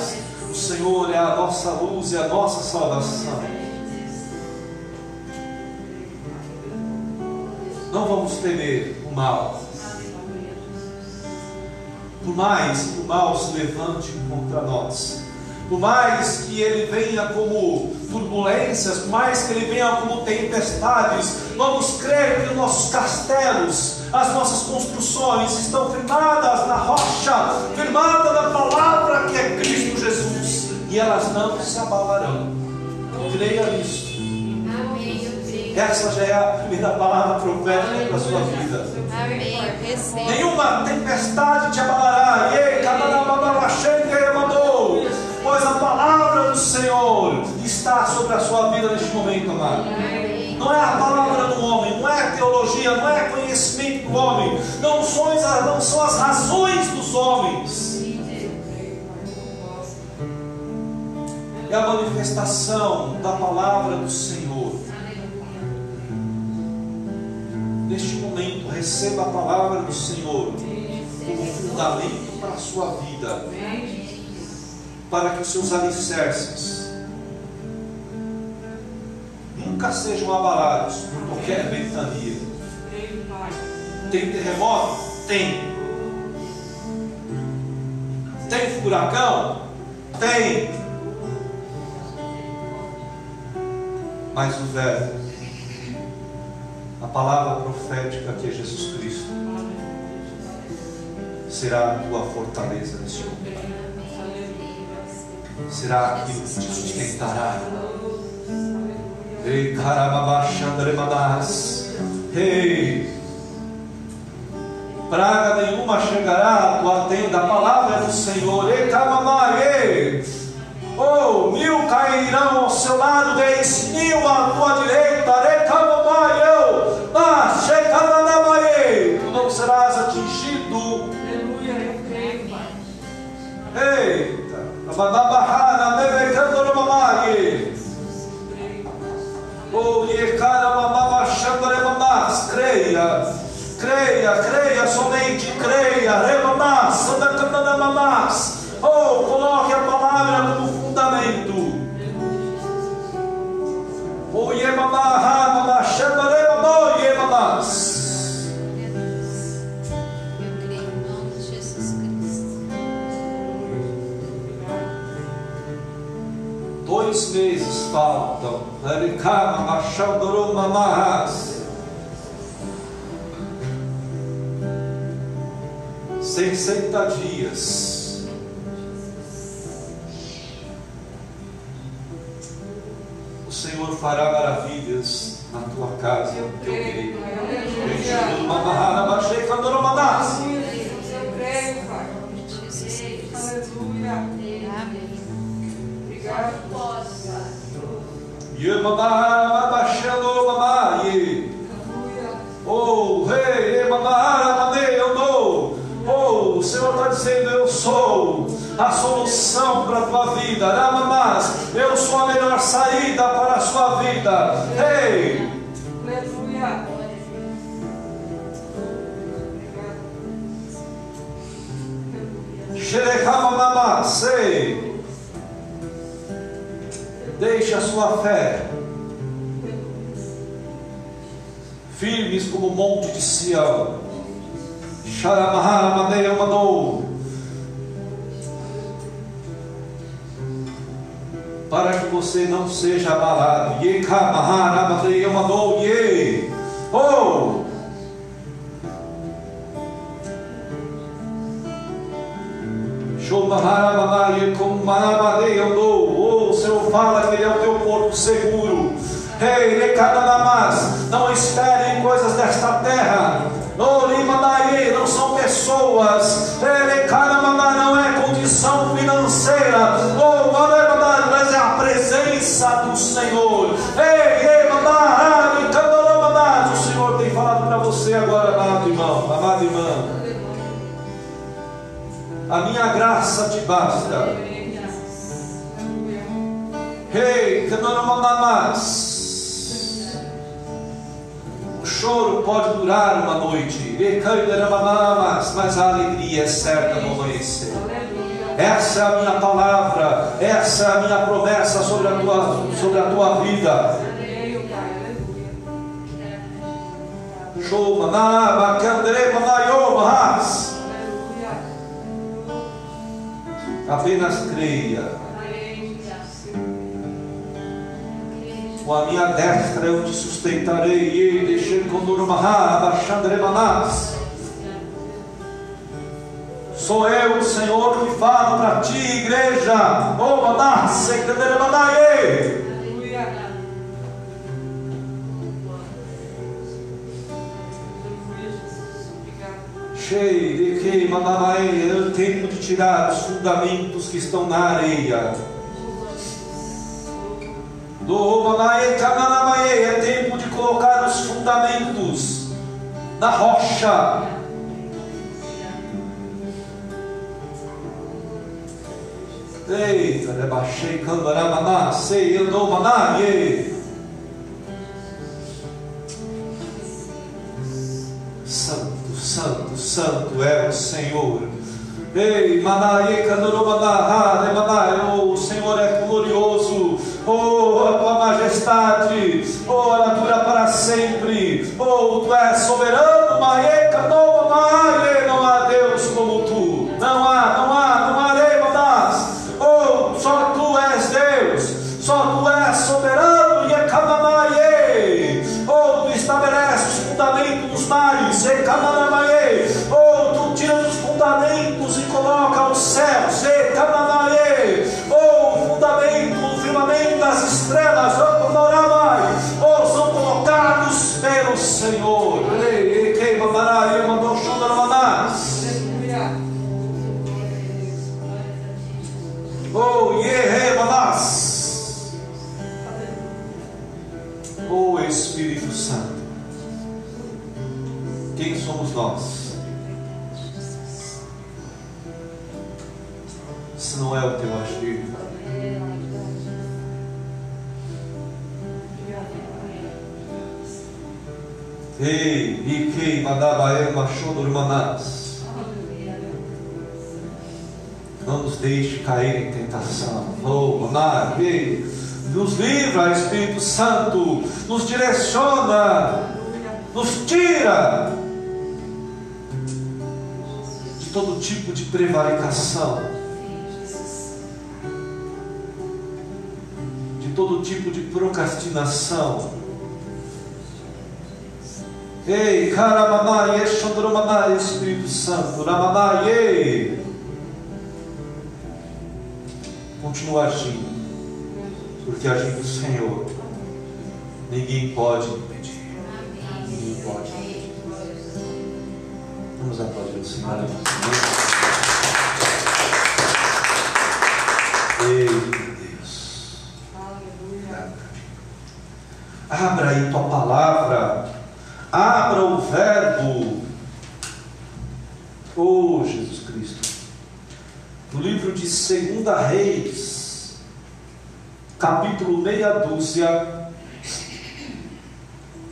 paz. O Senhor é a nossa luz e a nossa salvação. Não vamos temer o mal. Por mais que o mal se levante contra nós, por mais que ele venha como turbulências, por mais que ele venha como tempestades, vamos crer que os nossos castelos, as nossas construções estão firmadas na rocha, firmadas na palavra que é Cristo e elas não se abalarão. Creia nisso. Essa já é a primeira palavra profética para a sua vida. Nenhuma tempestade te abalará. Ei, pois a palavra do Senhor está sobre a sua vida neste momento, amado. Não é a palavra do homem, não é a teologia, não é conhecimento do homem, não são as razões dos homens. É a manifestação da palavra do Senhor. Neste momento, receba a palavra do Senhor como fundamento para a sua vida para que os seus alicerces nunca sejam abalados por qualquer ventania. Tem terremoto? Tem. Tem furacão? Tem. Mas o verbo, a palavra profética que é Jesus Cristo, será a tua fortaleza neste momento será aquilo que te sustentará. Ei, carababachandremadas. Ei, praga nenhuma chegará à tua tenda, a palavra é do Senhor. Ei, Oh, mil cairão ao seu lado, dez mil à tua direita. Ei, camamai, eu. Ah, checadanabai. Tu não serás atingido. Aleluia, eu creio, Pai. Ei. Babahana bebekando no mamai. Oh. Creia, creia, creia, somente creia. Remamas, sandacandana mamas. Oh, coloque a palavra como fundamento. Dois meses faltam. Sessenta dias. Senhor fará maravilhas na tua casa, no teu reino. Eu creio, Pai. Aleluia. Yamamara mamaye. Oh, rei, Yamamara Oh, o Senhor está dizendo: Eu sou a solução para a tua vida. Ramamas, eu sou a melhor saída para a sua vida. Ei! Aleluia. Xerecamamamá, sei. Deixe a sua fé firmes como o monte de Sião. Xaramahara mandou para que você não seja abalado. Oh! Andou o Senhor fala que Ele é o teu porto seguro. Ei, não espere em coisas desta terra. Não são pessoas. Não é condição financeira. A presença do Senhor. Ei, ei, o Senhor tem falado para você agora, amado irmão, amado irmão. A minha graça te basta. Rei, hey, o choro pode durar uma noite, mas a alegria é certa no amanhecer. Essa é a minha palavra, essa é a minha promessa sobre a tua, sobre a tua vida. Apenas creia. Com a minha destra eu te sustentarei. E deixei com Nurmahá, Bachandre Manás. Sou eu, o Senhor, que falo para ti, igreja. Oh, Sekandere Manaye. Cheio de que, é o tempo de tirar os fundamentos que estão na areia. Do Manae, Kananamae, é tempo de colocar os fundamentos na rocha. Eita, rebaixei, candaramaná, sei, andou manaie. Santo, santo, santo é o Senhor. Ei, manaie, candaramaná, remanaie, o Senhor é glorioso. Oh, a tua majestade, oh, ela dura para sempre. Oh, tu és soberano, maie, candaramaná, ou tu tiras os fundamentos e coloca os céus, ou o fundamento, o firmamento das estrelas, ou são colocados pelo Senhor. Nós? Se não é o teu agir. Ei, Ikei, Madabae, Machodo, Manás. Não nos deixe cair em tentação. Oh, nos livra, Espírito Santo, nos direciona, nos tira todo tipo de prevaricação, de todo tipo de procrastinação. Ei, Karamanai, Eshandromanai, Espírito Santo, Ramanai, continua agindo, porque agindo o Senhor, ninguém pode Vamos aplaudir o Senhor. Ei, Deus. Abra aí tua palavra. Abra o verbo. Oh, Jesus Cristo no livro de 2 Reis, capítulo meia dúzia,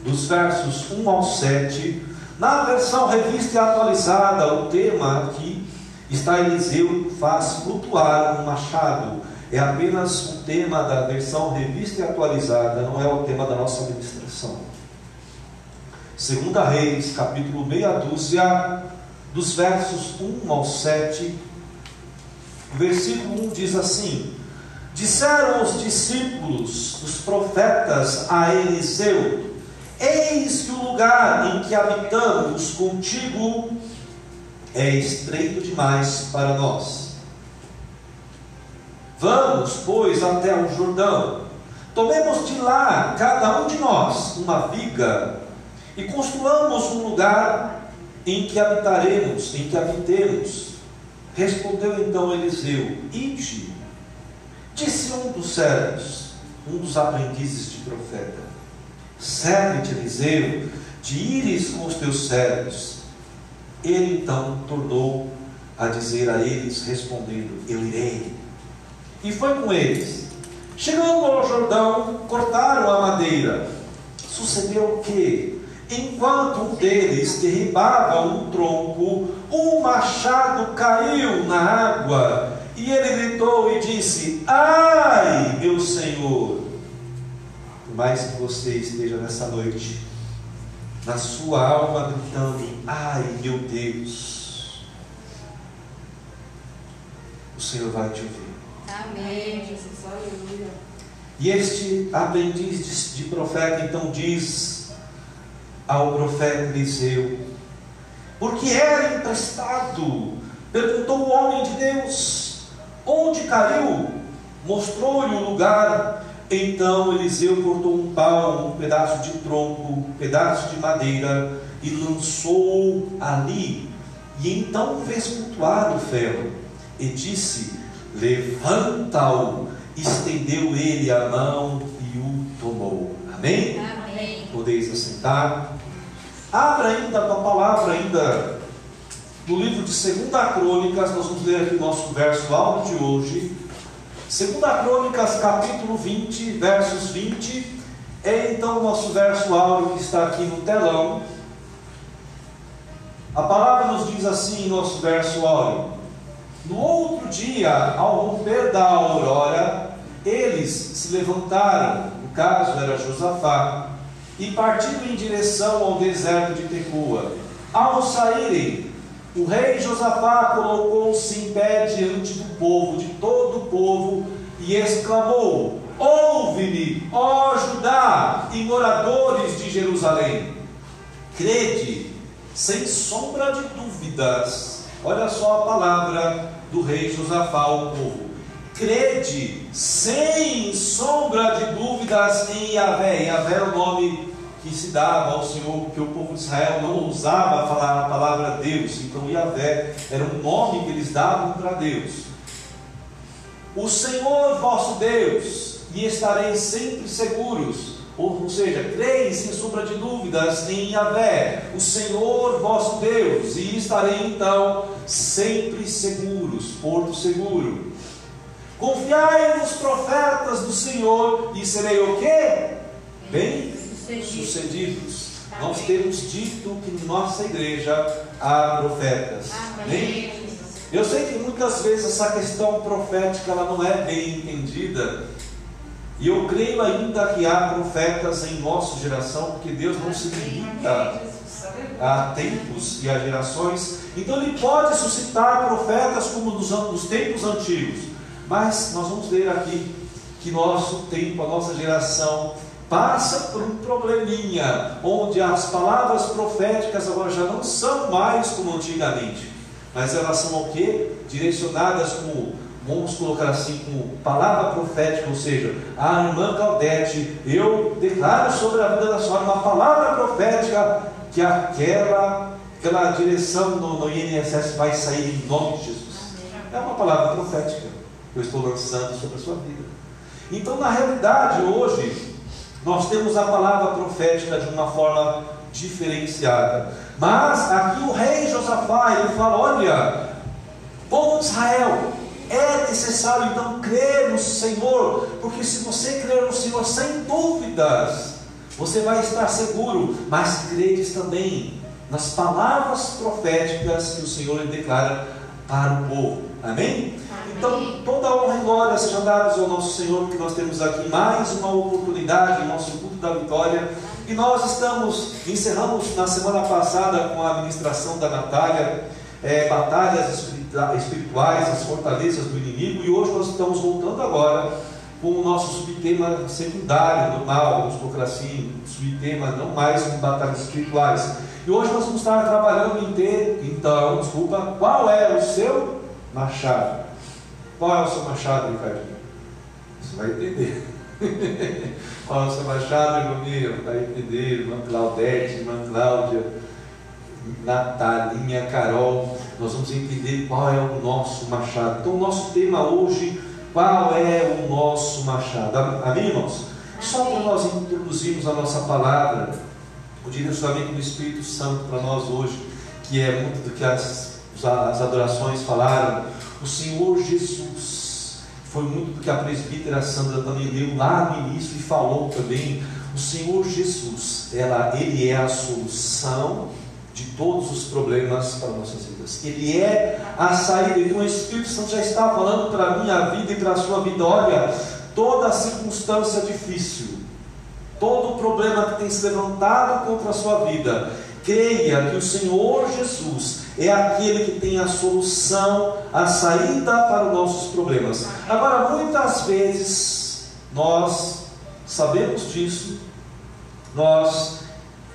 dos versos 1 ao 7, na versão revista e atualizada, o tema aqui está Eliseu faz flutuar um machado. É apenas o tema da versão revista e atualizada, não é o tema da nossa administração. 2 Reis, capítulo meia dúzia, dos versos 1 ao 7, o versículo 1 diz assim: Disseram os discípulos, os profetas, a Eliseu: Eis que o lugar em que habitamos contigo é estreito demais para nós. Vamos, pois, até o Jordão. Tomemos de lá, cada um de nós, uma viga e construamos um lugar em que habitaremos, em que habitemos Respondeu então Eliseu: Ide. Disse um dos servos, um dos aprendizes de profeta: Serve-te, Eliseu, de ires com os teus servos. Ele então tornou a dizer a eles, respondendo: Eu irei. E foi com eles. Chegando ao Jordão, cortaram a madeira. Sucedeu que, Enquanto um deles derribava um tronco, um machado caiu na água E ele gritou e disse: Ai, meu Senhor! Mais que você esteja nessa noite, na sua alma gritando: Ai, meu Deus! O Senhor vai te ouvir. Amém, Jesus, aleluia. E este aprendiz de, de profeta então diz ao profeta Eliseu: Porque era emprestado, perguntou o homem de Deus: Onde caiu? Mostrou-lhe o lugar. Então Eliseu cortou um pau, um pedaço de tronco, um pedaço de madeira e lançou ali. E então fez flutuar o ferro e disse: Levanta-o estendeu ele a mão e o tomou. Amém? Amém. Podeis assentar. Abra ainda a palavra ainda no livro de 2 Crônicas, nós vamos ler aqui o nosso verso alto de hoje. 2 Crônicas, capítulo 20, versos 20. É então o nosso verso áureo que está aqui no telão. A palavra nos diz assim em nosso verso áureo: No outro dia, ao romper da aurora, eles se levantaram, no caso era Josafá, e partiram em direção ao deserto de Tecoa. Ao saírem, o rei Josafá colocou-se em pé diante do povo, de todo o povo, e exclamou: Ouve-me, ó Judá e moradores de Jerusalém. Crede, sem sombra de dúvidas. Olha só a palavra do rei Josafá ao povo crede sem sombra de dúvidas em Yahvé. Yahvé é o nome que se dava ao Senhor, porque o povo de Israel não ousava falar a palavra Deus. Então Yahvé era um nome que eles davam para Deus. O Senhor vosso Deus, e estareis sempre seguros. Ou, seja, creem sem sombra de dúvidas em Yahvé, o Senhor vosso Deus, e estarei então sempre seguros, porto seguro. Confiai nos profetas do Senhor e serei o quê? Bem sucedidos. Nós temos dito que em nossa igreja há profetas. Amém? Eu sei que muitas vezes essa questão profética ela não é bem entendida. E eu creio ainda que há profetas em nossa geração, porque Deus não se limita a tempos e a gerações. Então Ele pode suscitar profetas como nos, nos tempos antigos. Mas nós vamos ver aqui que nosso tempo, a nossa geração, passa por um probleminha, onde as palavras proféticas agora já não são mais como antigamente, mas elas são o que? Direcionadas como, vamos colocar assim, como palavra profética, ou seja, a irmã Claudete, eu declaro sobre a vida da senhora uma palavra profética que aquela, aquela direção no, no INSS vai sair em nome de Jesus. É uma palavra profética que eu estou lançando sobre a sua vida. Então, na realidade, hoje, nós temos a palavra profética de uma forma diferenciada. Mas aqui o rei Josafá, ele fala: olha, povo de Israel, é necessário então crer no Senhor, porque se você crer no Senhor sem dúvidas, você vai estar seguro, mas credes também nas palavras proféticas que o Senhor declara para o povo. Amém? Então, toda honra e glória sejam dadas ao nosso Senhor, porque nós temos aqui mais uma oportunidade, nosso culto da vitória. E nós estamos, encerramos na semana passada com a administração da Natália, é, batalhas espirituais, as fortalezas do inimigo, e hoje nós estamos voltando agora com o nosso subtema secundário, normal, vamos assim, subtema não mais com batalhas espirituais. E hoje nós vamos estar trabalhando em ter, então, desculpa, qual é o seu machado? Qual é o seu machado, Ricardinho? Você vai entender. Qual o seu machado, irmão meu? Vai entender, irmã Claudete, irmã Cláudia, Natalinha, Carol. Nós vamos entender qual é o nosso machado. Então, o nosso tema hoje, qual é o nosso machado? Amém, irmãos? Só para nós introduzirmos a nossa palavra, o direcionamento do Espírito Santo para nós hoje, que é muito do que as, as adorações falaram o Senhor Jesus, foi muito do que a presbítera Sandra também leu lá no início e falou também. O Senhor Jesus, ela, Ele é a solução de todos os problemas para nossas vidas. Ele é a saída. Então o Espírito Santo já está falando para a minha vida e para a sua vida. Olha, toda circunstância difícil, todo problema que tem se levantado contra a sua vida, creia que o Senhor Jesus é aquele que tem a solução, a saída para os nossos problemas. Agora, muitas vezes, nós sabemos disso, nós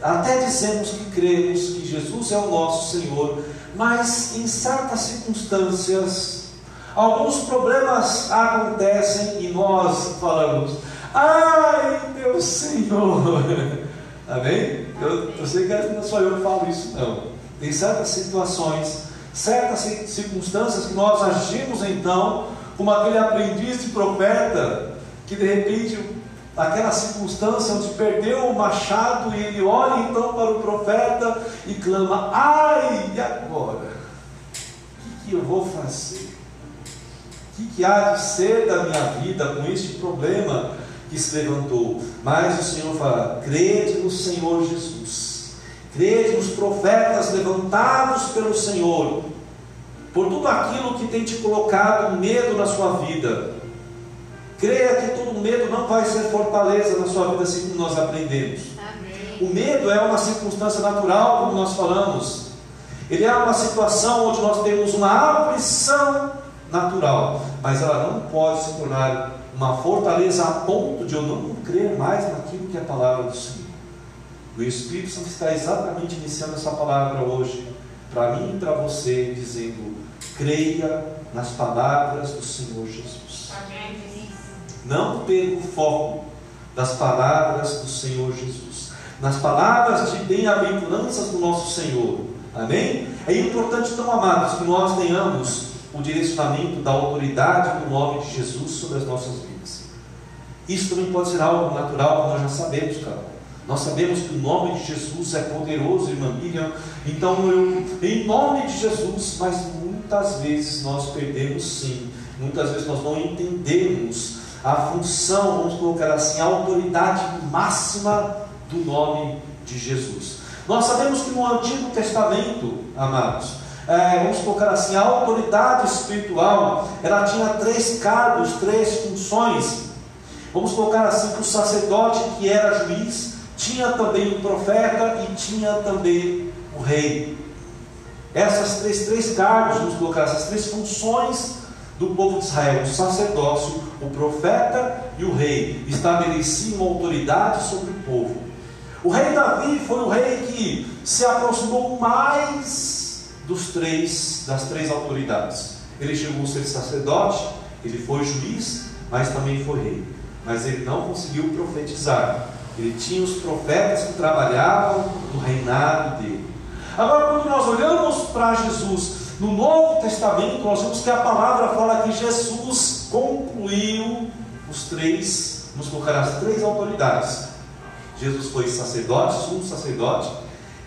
até dizemos que cremos que Jesus é o nosso Senhor, mas em certas circunstâncias, alguns problemas acontecem e nós falamos: Ai, meu Senhor! Amém? Eu, eu sei que não sou eu que falo isso, não. Tem certas situações, certas circunstâncias que nós agimos então como aquele aprendiz de profeta que de repente aquela circunstância onde perdeu o machado e ele olha então para o profeta e clama: Ai, e agora? O que, que eu vou fazer? O que, que há de ser da minha vida com este problema que se levantou? Mas o Senhor fala: crede no Senhor Jesus. Crede nos profetas levantados pelo Senhor, por tudo aquilo que tem te colocado medo na sua vida, Creia que todo medo não vai ser fortaleza na sua vida, assim como nós aprendemos. Amém. O medo é uma circunstância natural, como nós falamos. Ele é uma situação onde nós temos uma aflição natural, mas ela não pode se tornar uma fortaleza a ponto de eu não crer mais naquilo que é a palavra do Senhor. O Espírito Santo está exatamente iniciando essa palavra hoje, para mim e para você, dizendo: creia nas palavras do Senhor Jesus. Não perca o foco das palavras do Senhor Jesus, nas palavras de bem-aventuranças do nosso Senhor. Amém? É importante, então, amados, que nós tenhamos o direcionamento da autoridade do nome de Jesus sobre as nossas vidas. Isso também pode ser algo natural, nós já sabemos, cara. Nós sabemos que o nome de Jesus é poderoso, irmã Miriam. Então, eu, em nome de Jesus, mas muitas vezes nós perdemos sim. Muitas vezes nós não entendemos a função, vamos colocar assim, a autoridade máxima do nome de Jesus. Nós sabemos que no Antigo Testamento, amados, é, vamos colocar assim, a autoridade espiritual, ela tinha três cargos, três funções. Vamos colocar assim que o sacerdote que era juiz tinha também o profeta e tinha também o rei. Essas três, três cargos, vamos colocar essas três funções do povo de Israel, o sacerdócio, o profeta e o rei, estabeleciam autoridade sobre o povo. O rei Davi foi o rei que se aproximou mais dos três, das três autoridades. Ele chegou a ser sacerdote, ele foi juiz, mas também foi rei. Mas ele não conseguiu profetizar. Ele tinha os profetas que trabalhavam no reinado dele. Agora, quando nós olhamos para Jesus no Novo Testamento, nós vemos que a palavra fala que Jesus concluiu os três, vamos colocar as três autoridades. Jesus foi sacerdote, sumo sacerdote,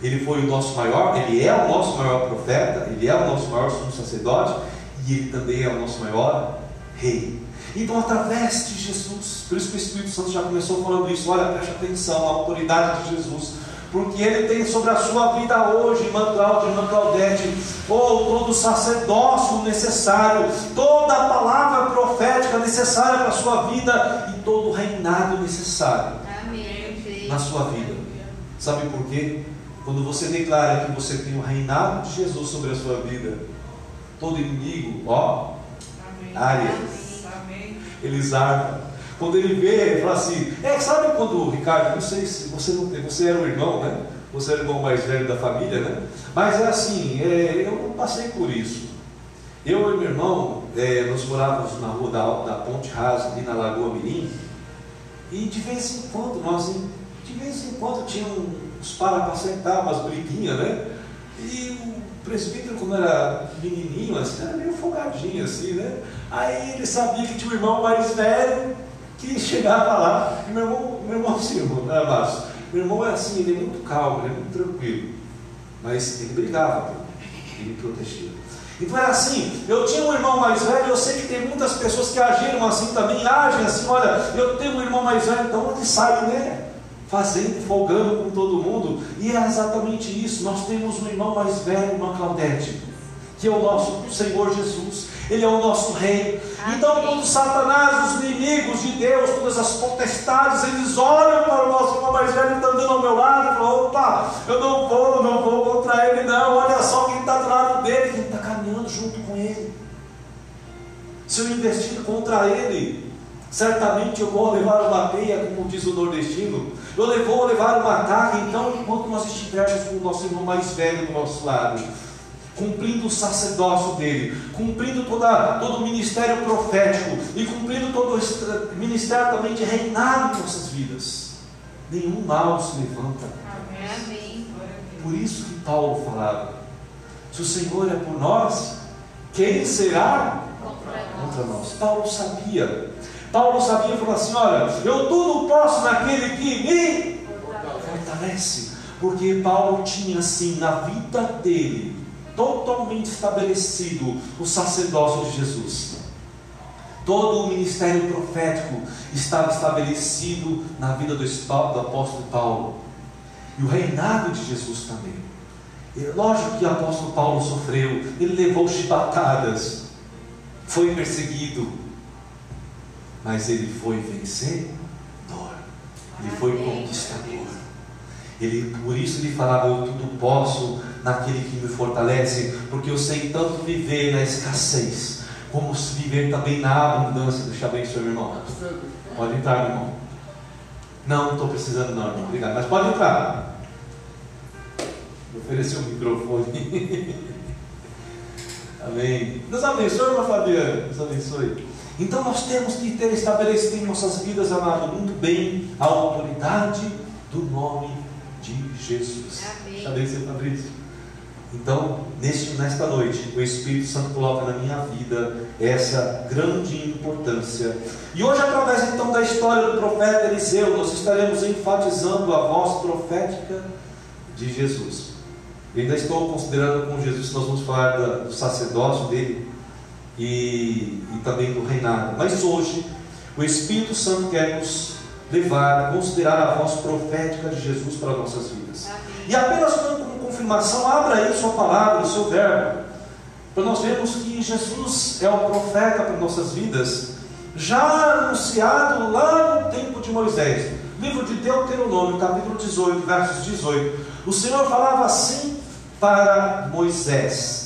ele foi o nosso maior, ele é o nosso maior profeta, ele é o nosso maior sumo sacerdote, e ele também é o nosso maior rei. Então, através de Jesus, por isso que o Espírito Santo já começou falando isso, olha, preste atenção, a autoridade de Jesus porque Ele tem sobre a sua vida hoje, irmã Cláudia, irmã Claudete, ou todo o sacerdócio necessário, toda a palavra profética necessária para a sua vida e todo o reinado necessário Amém. na sua vida. Sabe por quê? Quando você declara que você tem o reinado de Jesus sobre a sua vida, todo inimigo, ó, áreas, eles armam quando ele vê, fala assim, é, sabe quando, Ricardo, não sei se você não tem, você era o irmão, né? Você era o irmão mais velho da família, né? Mas é assim, é, eu passei por isso. Eu e meu irmão, é, nós morávamos na rua da, da Ponte Rasa, ali na Lagoa Mirim, e de vez em quando, nós, de vez em quando, tinha uns para sentar, umas briguinhas, né? E o presbítero, quando era menininho, assim, era meio folgadinho, assim, né? Aí ele sabia que tinha um irmão mais velho, que chegava lá, e meu irmão, meu irmão assim, né, Márcio? Meu irmão é assim, ele é muito calmo, ele é muito tranquilo. Mas ele brigava ele me protegia. Então era assim, eu tinha um irmão mais velho, eu sei que tem muitas pessoas que agiram assim também, agem assim, olha, eu tenho um irmão mais velho, então onde sai, né? Fazendo, folgando com todo mundo. E é exatamente isso. Nós temos um irmão mais velho, irmã Claudete, que é o nosso Senhor Jesus. Ele é o nosso rei. Então, quando Satanás, os inimigos de Deus, todas as potestades, eles olham para o nosso irmão mais velho está andando ao meu lado e falam: opa, eu não vou, não vou contra ele, não. Olha só quem está do lado dele, quem está caminhando junto com ele. Se eu investir contra ele, certamente eu vou levar uma peia, como diz o nordestino. Eu vou levar uma ataque. Então, enquanto nós estivermos com o nosso irmão mais velho do nosso lado, cumprindo o sacerdócio dele, cumprindo toda, todo o ministério profético e cumprindo todo o ministério também de reinado em nossas vidas. Nenhum mal se levanta. Amém. Por isso que Paulo falava: se o Senhor é por nós, quem será contra nós? Paulo sabia. Paulo sabia e falou assim: olha, eu tudo posso naquele que me fortalece. Porque Paulo tinha assim na vida dele totalmente estabelecido o sacerdócio de Jesus. Todo o ministério profético estava estabelecido na vida do, apóstolo Paulo. E o reinado de Jesus também. E lógico que o apóstolo Paulo sofreu, ele levou chibatadas, foi perseguido, mas ele foi vencedor, ele foi conquistador. Ele, por isso ele falava: Eu tudo posso naquele que me fortalece, porque eu sei tanto viver na escassez, como viver também na abundância. Deixa bem, seu irmão. Pode entrar, irmão. Não, não estou precisando, não, irmão. Obrigado. Mas pode entrar. Vou oferecer o um microfone. Amém. Deus abençoe, irmã Fabiana. Deus abençoe. Então nós temos que ter estabelecido em nossas vidas, amado, muito bem a autoridade do nome de Jesus. Amém. Fabrício. Então, neste, nesta noite, o Espírito Santo coloca na minha vida essa grande importância. E hoje, através então da história do profeta Eliseu, nós estaremos enfatizando a voz profética de Jesus. Eu ainda estou considerando com Jesus, nós vamos falar do sacerdócio dele e, e também do reinado. Mas hoje, o Espírito Santo quer nos levar a considerar a voz profética de Jesus para nossas vidas. Amém. E apenas como confirmação, abra aí sua palavra, o seu verbo, para nós vermos que Jesus é o profeta para nossas vidas, já anunciado lá no tempo de Moisés. Livro de Deuteronômio, capítulo 18, versos 18. O Senhor falava assim para Moisés: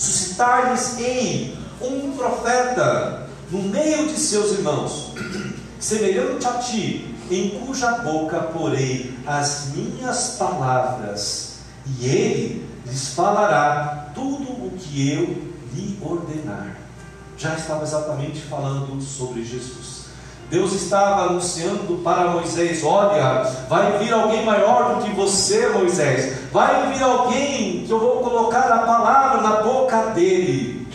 suscitar-lhes em um profeta no meio de seus irmãos, semelhante a ti, em cuja boca porei as minhas palavras, e ele lhes falará tudo o que eu lhe ordenar. Já estava exatamente falando sobre Jesus. Deus estava anunciando para Moisés: Olha, vai vir alguém maior do que você, Moisés. Vai vir alguém que eu vou colocar a palavra na boca dele,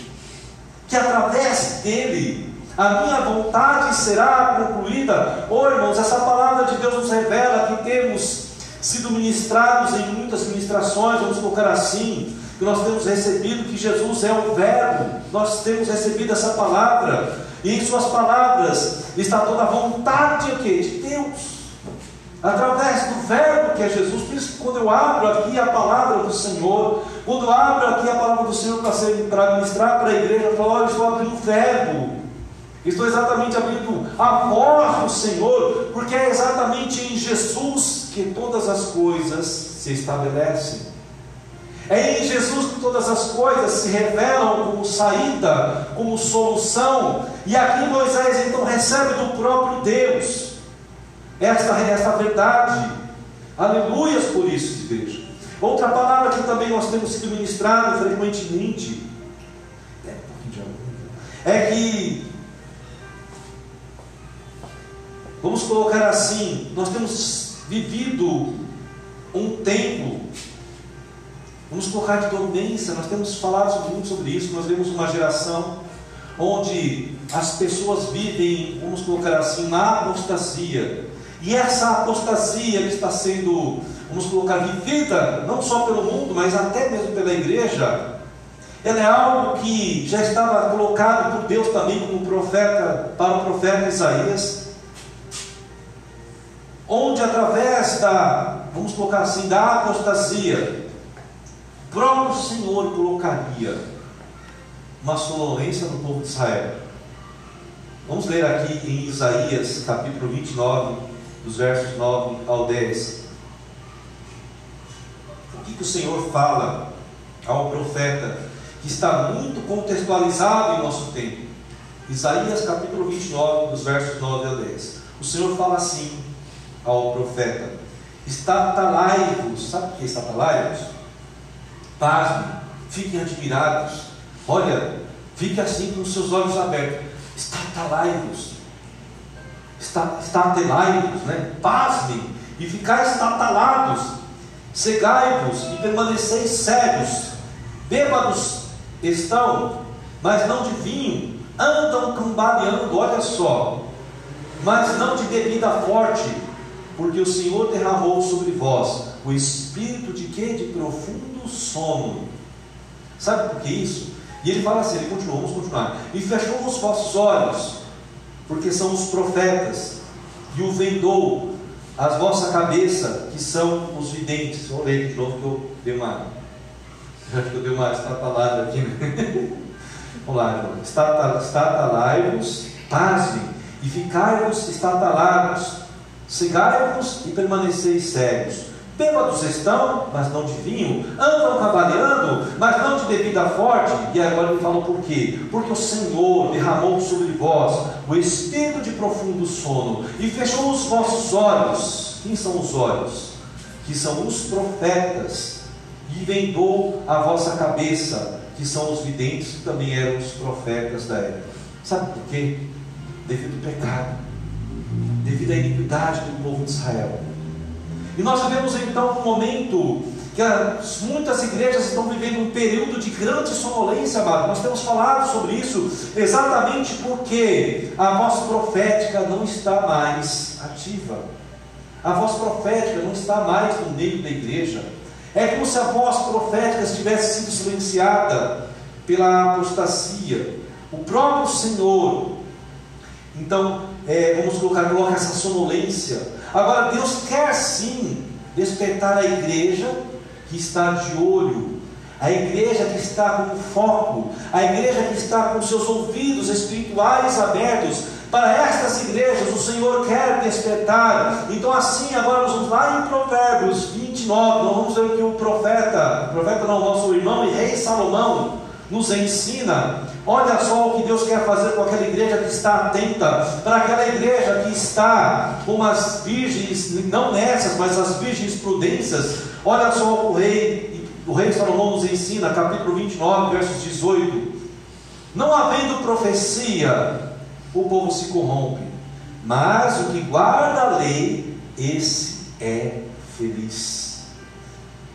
que através dele a minha vontade será concluída. Oh, irmãos, essa palavra de Deus nos revela que temos sido ministrados em muitas ministrações, vamos colocar assim, que nós temos recebido que Jesus é o Verbo, nós temos recebido essa palavra, e em Suas palavras está toda a vontade de Deus, através do Verbo que é Jesus. Por isso, quando eu abro aqui a palavra do Senhor, quando eu abro aqui a palavra do Senhor para ministrar para a igreja, eu falo: olha, estou abrindo o Verbo. Estou exatamente abrindo a voz do Senhor, porque é exatamente em Jesus que todas as coisas se estabelecem. É em Jesus que todas as coisas se revelam como saída, como solução. E aqui Moisés então recebe do próprio Deus esta, esta verdade. Aleluias por isso, igreja. Outra palavra que também nós temos sido ministrado frequentemente é que Vamos colocar assim: nós temos vivido um tempo, vamos colocar de dormência, nós temos falado muito sobre isso. Nós vemos uma geração onde as pessoas vivem, vamos colocar assim, na apostasia, e essa apostasia está sendo, vamos colocar, vivida não só pelo mundo, mas até mesmo pela igreja. Ela é algo que já estava colocado por Deus também como profeta para o profeta Isaías onde através da, vamos colocar assim, da apostasia, próprio Senhor colocaria uma sonolência no povo de Israel. Vamos ler aqui em Isaías, capítulo 29, dos versos 9 ao 10. O que, que o Senhor fala ao profeta que está muito contextualizado em nosso tempo? Isaías capítulo 29, dos versos 9 ao 10. O Senhor fala assim ao profeta: Estatalai-vos, sabe o que é estatalai-vos? Pasme, fiquem admirados, olha, fique assim com os seus olhos abertos, estatalai-vos, estatelai-vos, né? pasmem e ficai estatalados, cegai-vos e permaneceis cegos, bêbados estão, mas não de vinho, andam cambaleando, olha só, mas não de bebida forte, porque o Senhor derramou sobre vós o espírito de quê? De profundo sono. Sabe por que isso? E ele fala assim, ele continua, vamos continuar. E fechou os vossos olhos, porque são os profetas, e o vendou as vossa cabeça, que são os videntes. Vou ler de novo que eu dei uma. Acho que eu dei uma palavra aqui. Né? Vamos lá, irmão. Estatalai-vos, pasmem, e ficai-vos estatalados. Cegai-vos e permaneceis cegos. Bêbados estão, mas não de vinho. Andam cavaleando, mas não de bebida forte. E agora ele fala por quê? Porque o Senhor derramou sobre vós o espírito de profundo sono e fechou os vossos olhos. Quem são os olhos? Que são os profetas. E vendou a vossa cabeça que são os videntes, que também eram os profetas da época. Sabe por quê? Devido ao pecado, devido à iniquidade do povo de Israel. E nós vivemos então um momento que as, muitas igrejas estão vivendo um período de grande sonolência, amado. Nós temos falado sobre isso exatamente porque a voz profética não está mais ativa. A voz profética não está mais no meio da igreja. É como se a voz profética tivesse sido silenciada pela apostasia. O próprio Senhor, então, é, vamos colocar, coloca essa sonolência. Agora, Deus quer sim despertar a igreja que está de olho, a igreja que está com foco, a igreja que está com seus ouvidos espirituais abertos para estas igrejas o Senhor quer despertar. Então, assim, agora nós vamos lá em Provérbios 29, nós vamos ver o que o profeta, o profeta não, nosso irmão e rei Salomão, nos ensina. Olha só o que Deus quer fazer com aquela igreja que está atenta, para aquela igreja que está com as virgens, não nessas, mas as virgens prudências. Olha só o rei, o rei Salomão nos ensina, capítulo 29, versos 18. Não havendo profecia, o povo se corrompe. Mas o que guarda a lei, esse é feliz.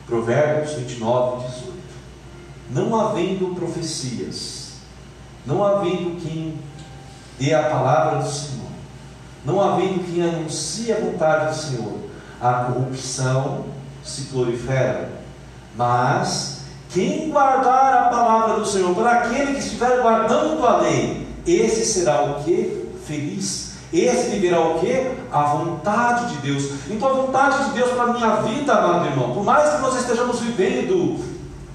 Provérbios 29, 18. Não havendo profecias, não havendo quem dê a palavra do Senhor, não havendo quem anuncie a vontade do Senhor, a corrupção se prolifera. Mas quem guardar a palavra do Senhor, para aquele que estiver guardando a lei, esse será o que? Feliz. Esse viverá o que? A vontade de Deus. Então a vontade de Deus para a minha vida, amado irmão, por mais que nós estejamos vivendo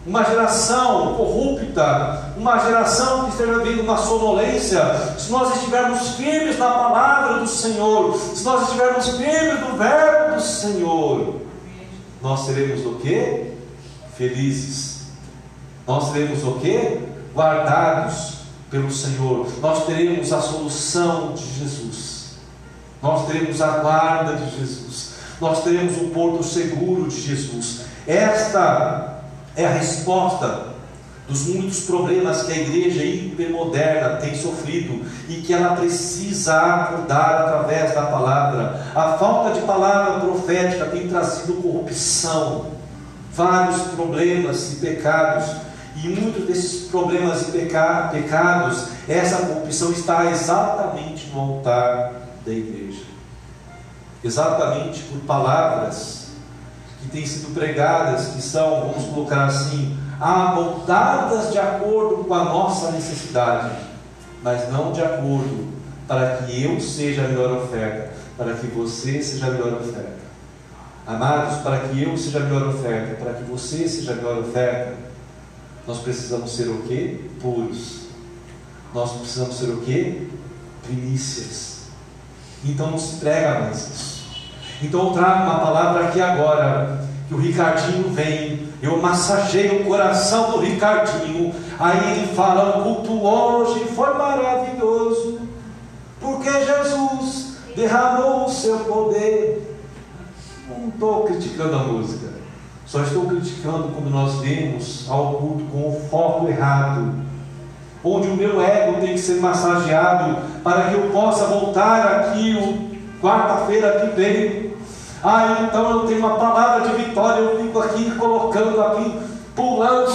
uma geração corrupta, uma geração que esteja vivendo uma sonolência, se nós estivermos firmes na palavra do Senhor, se nós estivermos firmes no verbo do Senhor, nós seremos o que? Felizes. Nós seremos o que? Guardados pelo Senhor, nós teremos a solução de Jesus, nós teremos a guarda de Jesus, nós teremos o porto seguro de Jesus. Esta é a resposta dos muitos problemas que a igreja hipermoderna tem sofrido e que ela precisa acordar através da palavra. A falta de palavra profética tem trazido corrupção, vários problemas e pecados e muitos desses problemas e peca pecados, essa corrupção está exatamente no altar da igreja. Exatamente por palavras que têm sido pregadas, que são, vamos colocar assim, amoldadas de acordo com a nossa necessidade, mas não de acordo para que eu seja a melhor oferta, para que você seja a melhor oferta. Amados, para que eu seja a melhor oferta, para que você seja a melhor oferta, nós precisamos ser o quê? Puros. Nós precisamos ser o quê? Primícias. Então não se prega mais isso. Então eu trago uma palavra aqui agora, que o Ricardinho vem, eu massageio o coração do Ricardinho, aí ele fala, o culto hoje foi maravilhoso, porque Jesus derramou o seu poder. Não estou criticando a música, só estou criticando quando nós vemos ao culto com o foco errado, onde o meu ego tem que ser massageado para que eu possa voltar aqui quarta-feira que vem. Ah, então eu tenho uma palavra de vitória, eu fico aqui colocando aqui, pulando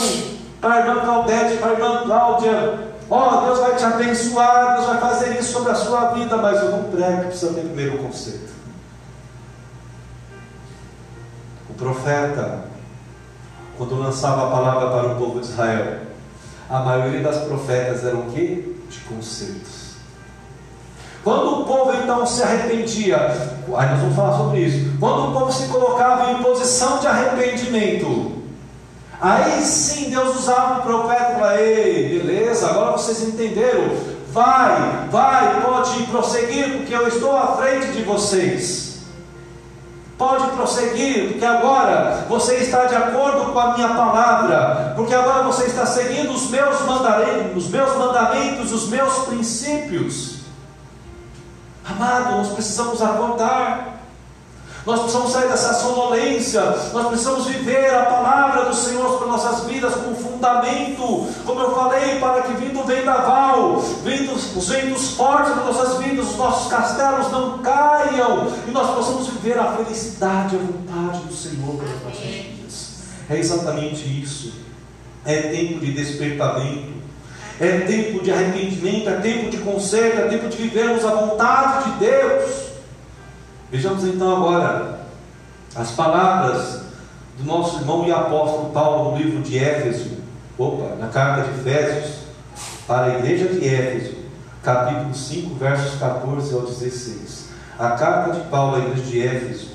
para a irmã Claudete, para a irmã Cláudia. Ó, oh, Deus vai te abençoar, Deus vai fazer isso sobre a sua vida, mas eu não prego, precisa ter primeiro o conceito. O profeta, quando lançava a palavra para o povo de Israel, a maioria das profetas eram o quê? De conceitos. Quando o povo então se arrependia, aí nós vamos falar sobre isso. Quando o povo se colocava em posição de arrependimento, aí sim Deus usava o profeta para ei, beleza, agora vocês entenderam. Vai, vai, pode prosseguir, porque eu estou à frente de vocês. Pode prosseguir, porque agora você está de acordo com a minha palavra, porque agora você está seguindo os meus mandamentos, os meus mandamentos, os meus princípios. Amado, nós precisamos acordar. Nós precisamos sair dessa sonolência, nós precisamos viver a palavra do Senhor para nossas vidas com fundamento, como eu falei, para que vindo o vendaval, vindo os ventos fortes das nossas vidas, os nossos castelos não caiam e nós possamos viver a felicidade, a vontade do Senhor para as nossas vidas. É exatamente isso. É tempo de despertamento, é tempo de arrependimento, é tempo de conserto, é tempo de vivermos a vontade de Deus. Vejamos então agora as palavras do nosso irmão e apóstolo Paulo no livro de Éfeso, opa, na carta de Efésios, para a igreja de Éfeso, capítulo 5, versos 14 ao 16. A carta de Paulo à igreja de Éfeso,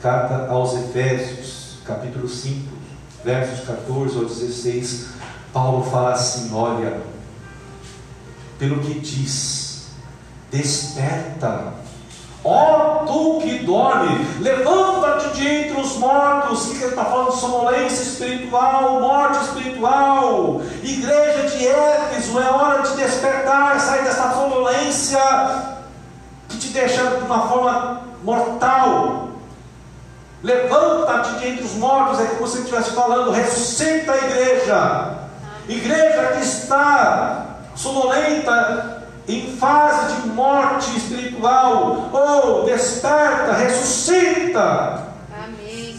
carta aos Efésios, capítulo 5, versos 14 ao 16. Paulo fala assim: olha, pelo que diz, desperta Ó tu que dorme, levanta-te de entre os mortos. Que ele está falando? Sonolência espiritual, morte espiritual. Igreja de Éfeso, é hora de despertar, sair dessa sonolência que te deixa de uma forma mortal. Levanta-te de entre os mortos, é como se estivesse falando, ressuscita a igreja. Igreja que está sonolenta, em fase de morte espiritual, ou oh, desperta, ressuscita. Amém.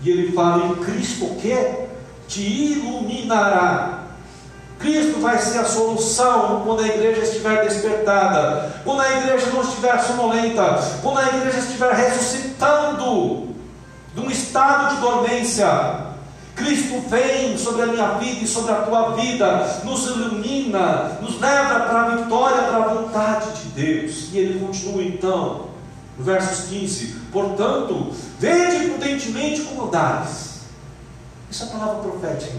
E ele fala em Cristo que? Te iluminará. Cristo vai ser a solução quando a igreja estiver despertada, quando a igreja não estiver sonolenta, quando a igreja estiver ressuscitando de um estado de dormência. Cristo vem sobre a minha vida e sobre a tua vida, nos ilumina, nos leva para a vitória, para a vontade de Deus. E ele continua então, no versos 15: Portanto, vede prudentemente como andares. Isso é a palavra profética.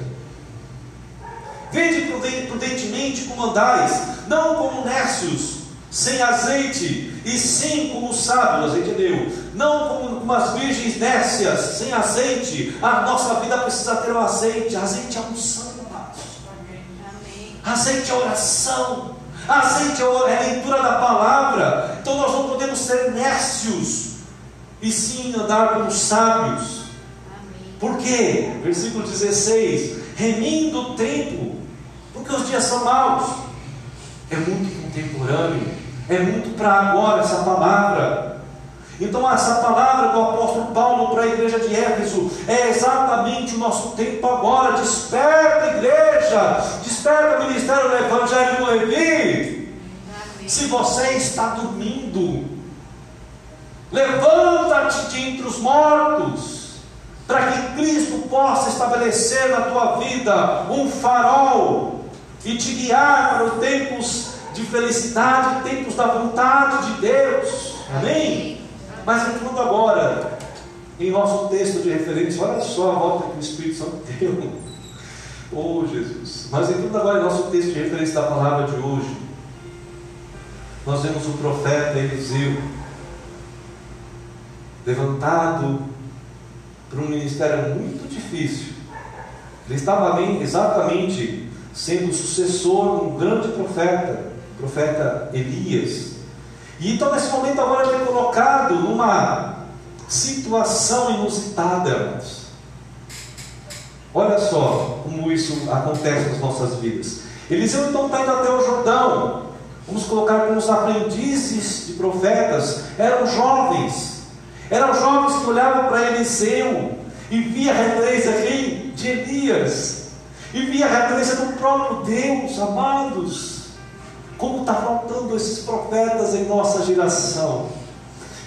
Vede prudentemente como andais, não como nécios, sem azeite, e sim como sábios, azeite é Deus, não como umas virgens nécias, sem azeite. A nossa vida precisa ter o azeite, azeite é unção, amados. Azeite é oração, azeite é a leitura da palavra. Então nós não podemos ser nécios, e sim andar como sábios. Por quê? Versículo 16: remindo o tempo, porque os dias são maus. É muito contemporâneo é muito para agora essa palavra. Então, essa palavra do apóstolo Paulo para a igreja de Éfeso é exatamente o nosso tempo agora. Desperta, igreja, desperta o ministério do Evangelho do Levi. Se você está dormindo, levanta-te de entre os mortos, para que Cristo possa estabelecer na tua vida um farol e te guiar para os tempos de felicidade, tempos da vontade de Deus. Amém? Mas entrando agora em nosso texto de referência, olha só a volta que o Espírito Santo deu. Oh Jesus! Mas entrando agora em nosso texto de referência da palavra de hoje, nós vemos o profeta Eliseu levantado para um ministério muito difícil. Ele estava ali exatamente sendo sucessor de um grande profeta, profeta Elias. E então nesse momento agora ele é colocado numa situação inusitada. Olha só como isso acontece nas nossas vidas. Eliseu então está indo até o Jordão. Vamos colocar como os aprendizes de profetas eram jovens. Eram jovens que olhavam para Eliseu e via a referência de Elias. E via a referência do próprio Deus, amados. Como está faltando esses profetas em nossa geração.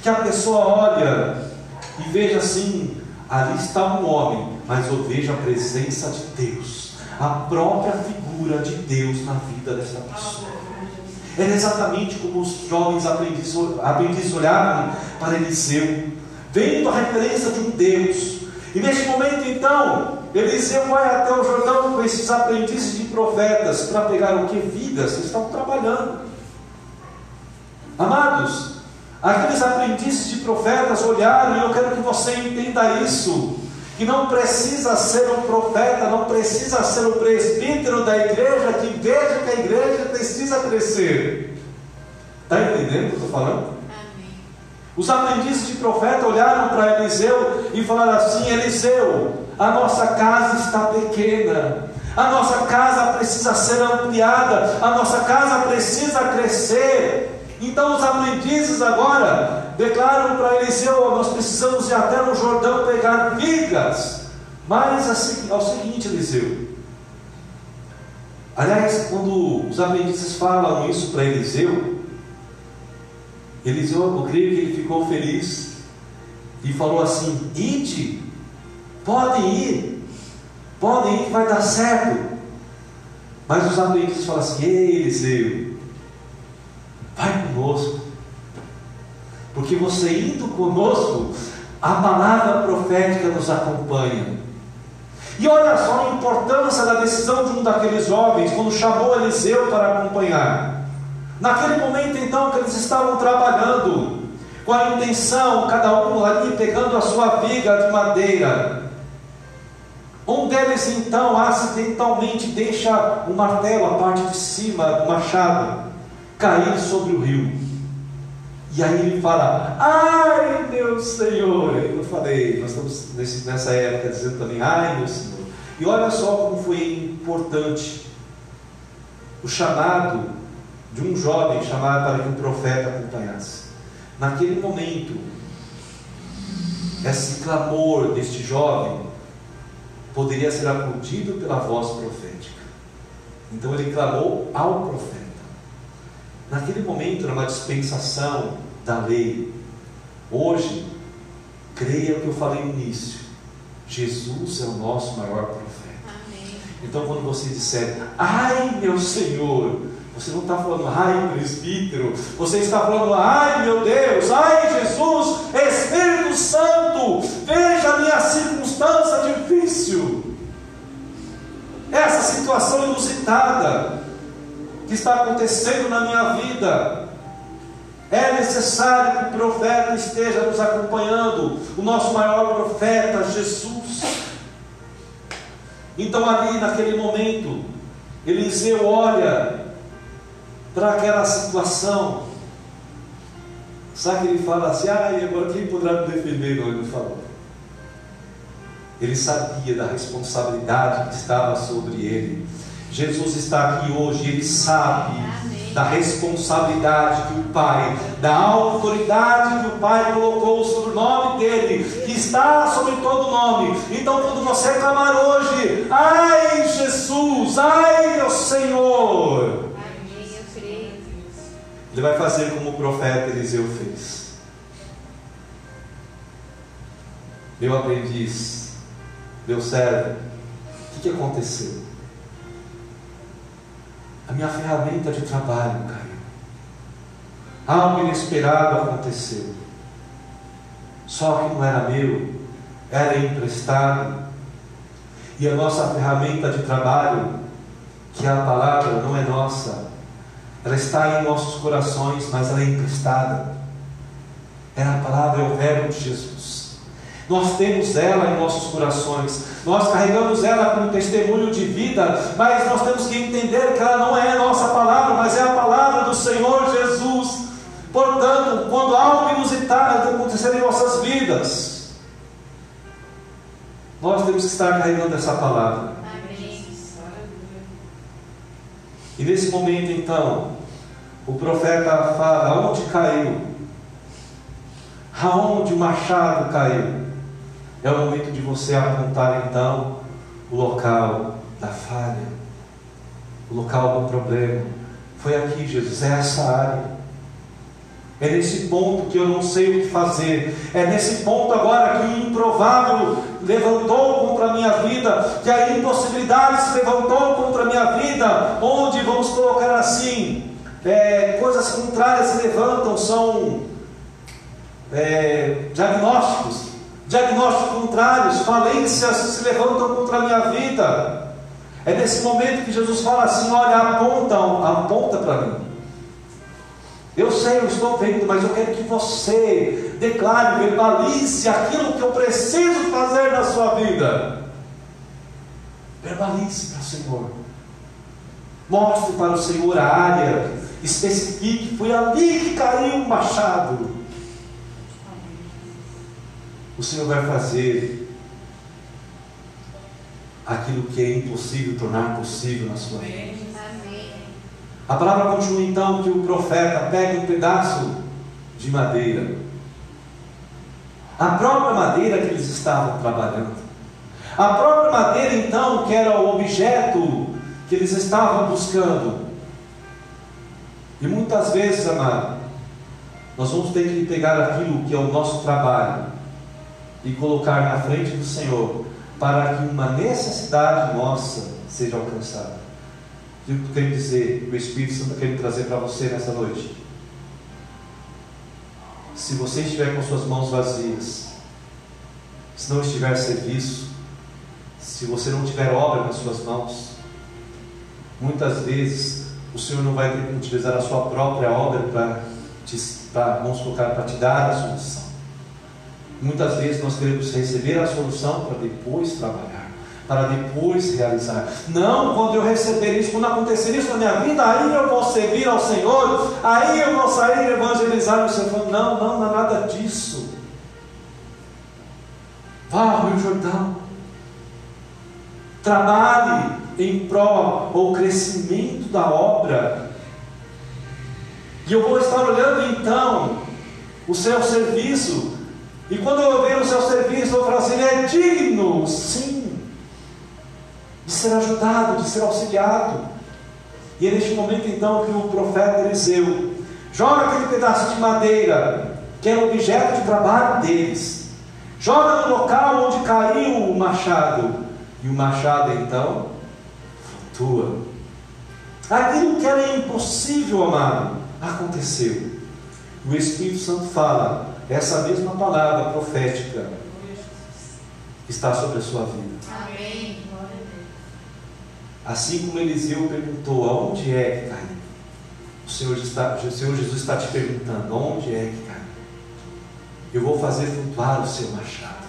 Que a pessoa olha e veja assim: ali está um homem, mas eu vejo a presença de Deus, a própria figura de Deus na vida dessa pessoa. Era exatamente como os jovens aprendizes, olhavam para Eliseu, vendo a referência de um Deus. E neste momento, então, Eliseu vai até o Jordão com esses aprendizes de profetas para pegar o que? Vidas, eles estavam trabalhando. Amados, aqueles aprendizes de profetas olharam, e eu quero que você entenda isso que não precisa ser um profeta, não precisa ser um presbítero da igreja que veja que a igreja precisa crescer. Está entendendo o que eu estou falando? Os aprendizes de profeta olharam para Eliseu e falaram assim: Eliseu, a nossa casa está pequena, a nossa casa precisa ser ampliada, a nossa casa precisa crescer. Então os aprendizes agora declaram para Eliseu: nós precisamos ir até no Jordão pegar vigas. Mas assim, é o seguinte, Eliseu. Aliás, quando os aprendizes falam isso para Eliseu, Eliseu, eu creio que ele ficou feliz e falou assim: Ide, podem ir, podem ir vai dar certo. Mas os aprendizes falam assim: Ei, Eliseu, Vai conosco. Porque você indo conosco, a palavra profética nos acompanha. E olha só a importância da decisão de um daqueles jovens, quando chamou Eliseu para acompanhar. Naquele momento, então, que eles estavam trabalhando, com a intenção, cada um ali pegando a sua viga de madeira. Um deles, então, acidentalmente deixa o martelo, a parte de cima do machado cair sobre o rio. E aí ele fala, ai meu Senhor. Eu falei, nós estamos nesse, nessa época dizendo também, ai meu Senhor. E olha só como foi importante o chamado de um jovem chamado para que o profeta acompanhasse. Naquele momento, esse clamor deste jovem poderia ser acudido pela voz profética. Então ele clamou ao profeta. Naquele momento era uma dispensação da lei. Hoje, creia o que eu falei no início. Jesus é o nosso maior profeta. Amém. Então, quando você disser, ai meu Senhor, você não está falando, ai presbítero, você está falando, ai meu Deus, ai Jesus, Espírito Santo, veja a minha circunstância difícil, essa situação inusitada que está acontecendo na minha vida. É necessário que o profeta esteja nos acompanhando, o nosso maior profeta, Jesus. Então, ali naquele momento, Eliseu olha para aquela situação. Sabe que ele fala assim: ah, e agora quem poderá me defender? Não, ele não falou. Ele sabia da responsabilidade que estava sobre ele. Jesus está aqui hoje, ele sabe Amém. da responsabilidade que o Pai, da autoridade que o Pai colocou sobre o nome dele, que está sobre todo nome. Então, quando você clamar hoje, ai Jesus, ai meu Senhor, ele vai fazer como o profeta Eliseu fez. Meu aprendiz, meu servo, o que, que aconteceu? A minha ferramenta de trabalho caiu. algo inesperado aconteceu. Só que não era meu, era emprestado. E a nossa ferramenta de trabalho, que é a palavra, não é nossa. Ela está em nossos corações, mas ela é emprestada. É a palavra, é o verbo de Jesus. Nós temos ela em nossos corações, nós carregamos ela como testemunho de vida, mas nós temos que entender que ela não é a nossa palavra, mas é a palavra do Senhor Jesus. Portanto, quando algo inusitado acontecer em nossas vidas, nós temos que estar carregando essa palavra. E nesse momento, então, o profeta fala: aonde caiu? Aonde o machado caiu? É o momento de você apontar então o local da falha, o local do problema. Foi aqui, Jesus, é essa área. É nesse ponto que eu não sei o que fazer. É nesse ponto agora que o improvável levantou contra a minha vida, que a impossibilidade se levantou contra a minha vida, onde vamos colocar assim, é, coisas contrárias se levantam, são é, diagnósticos diagnósticos contrários, falências se levantam contra a minha vida. É nesse momento que Jesus fala assim: olha, aponta, aponta para mim. Eu sei, eu estou vendo, mas eu quero que você declare, verbalize aquilo que eu preciso fazer na sua vida. Verbalize para o Senhor. Mostre para o Senhor a área, especifique, foi ali que caiu o machado o Senhor vai fazer aquilo que é impossível tornar possível na sua vida. A palavra continua então que o profeta pega um pedaço de madeira, a própria madeira que eles estavam trabalhando, a própria madeira então que era o objeto que eles estavam buscando. E muitas vezes, amado, nós vamos ter que pegar aquilo que é o nosso trabalho e colocar na frente do Senhor, para que uma necessidade nossa seja alcançada. O que eu quero dizer, o Espírito Santo quer trazer para você nessa noite. Se você estiver com suas mãos vazias, se não estiver serviço, se você não tiver obra nas suas mãos, muitas vezes o Senhor não vai utilizar a sua própria obra para, para vamos colocar, para te dar a solução. Muitas vezes nós queremos receber a solução para depois trabalhar, para depois realizar. Não, quando eu receber isso, quando acontecer isso na minha vida, aí eu vou servir ao Senhor, aí eu vou sair e evangelizar o Senhor. Não, não, não é nada disso. Vá ao Rio Jordão. Trabalhe em prol ou crescimento da obra. E eu vou estar olhando então o seu serviço e quando eu ver o seu serviço, eu vou falar assim: é digno, sim, ser ajudado, de ser auxiliado. E é neste momento então que o profeta Eliseu joga aquele pedaço de madeira, que era objeto de trabalho deles, joga no local onde caiu o machado, e o machado então flutua. Aquilo que era impossível, amado, aconteceu. O Espírito Santo fala: essa mesma palavra profética está sobre a sua vida. Amém. Assim como Eliseu perguntou aonde é que caiu, o Senhor, está, o Senhor Jesus está te perguntando aonde é que caiu. Eu vou fazer flutuar o seu machado.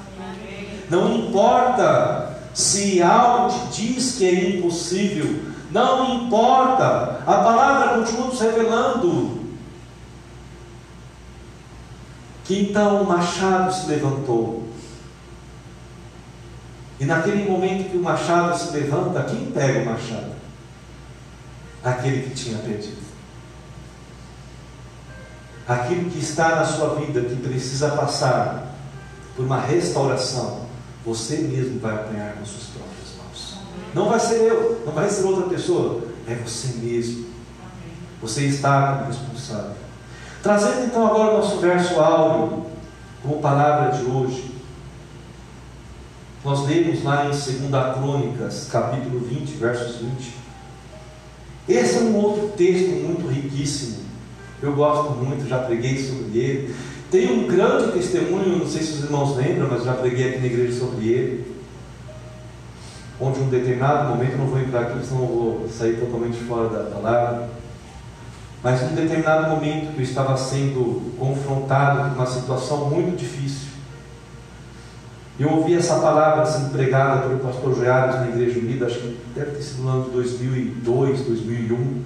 Não importa se algo te diz que é impossível, não importa, a palavra continua nos revelando que então o machado se levantou. E naquele momento que o machado se levanta, quem pega o machado? Aquele que tinha perdido. Aquilo que está na sua vida, que precisa passar por uma restauração, você mesmo vai apanhar com suas próprias mãos. Não vai ser eu, não vai ser outra pessoa, é você mesmo. Você está como responsável. Trazendo então agora o nosso verso áureo, como palavra de hoje, nós lemos lá em 2 Crônicas, capítulo 20, versos 20. Esse é um outro texto muito riquíssimo Eu gosto muito, já preguei sobre ele. Tem um grande testemunho, não sei se os irmãos lembram, mas já preguei aqui na igreja sobre ele. Onde um determinado momento, não vou entrar aqui, senão eu vou sair totalmente fora da palavra. Mas um determinado momento que eu estava sendo confrontado com uma situação muito difícil. Eu ouvi essa palavra sendo pregada pelo pastor Joares na Igreja Unida, acho que deve ter sido no ano de 2002, 2001.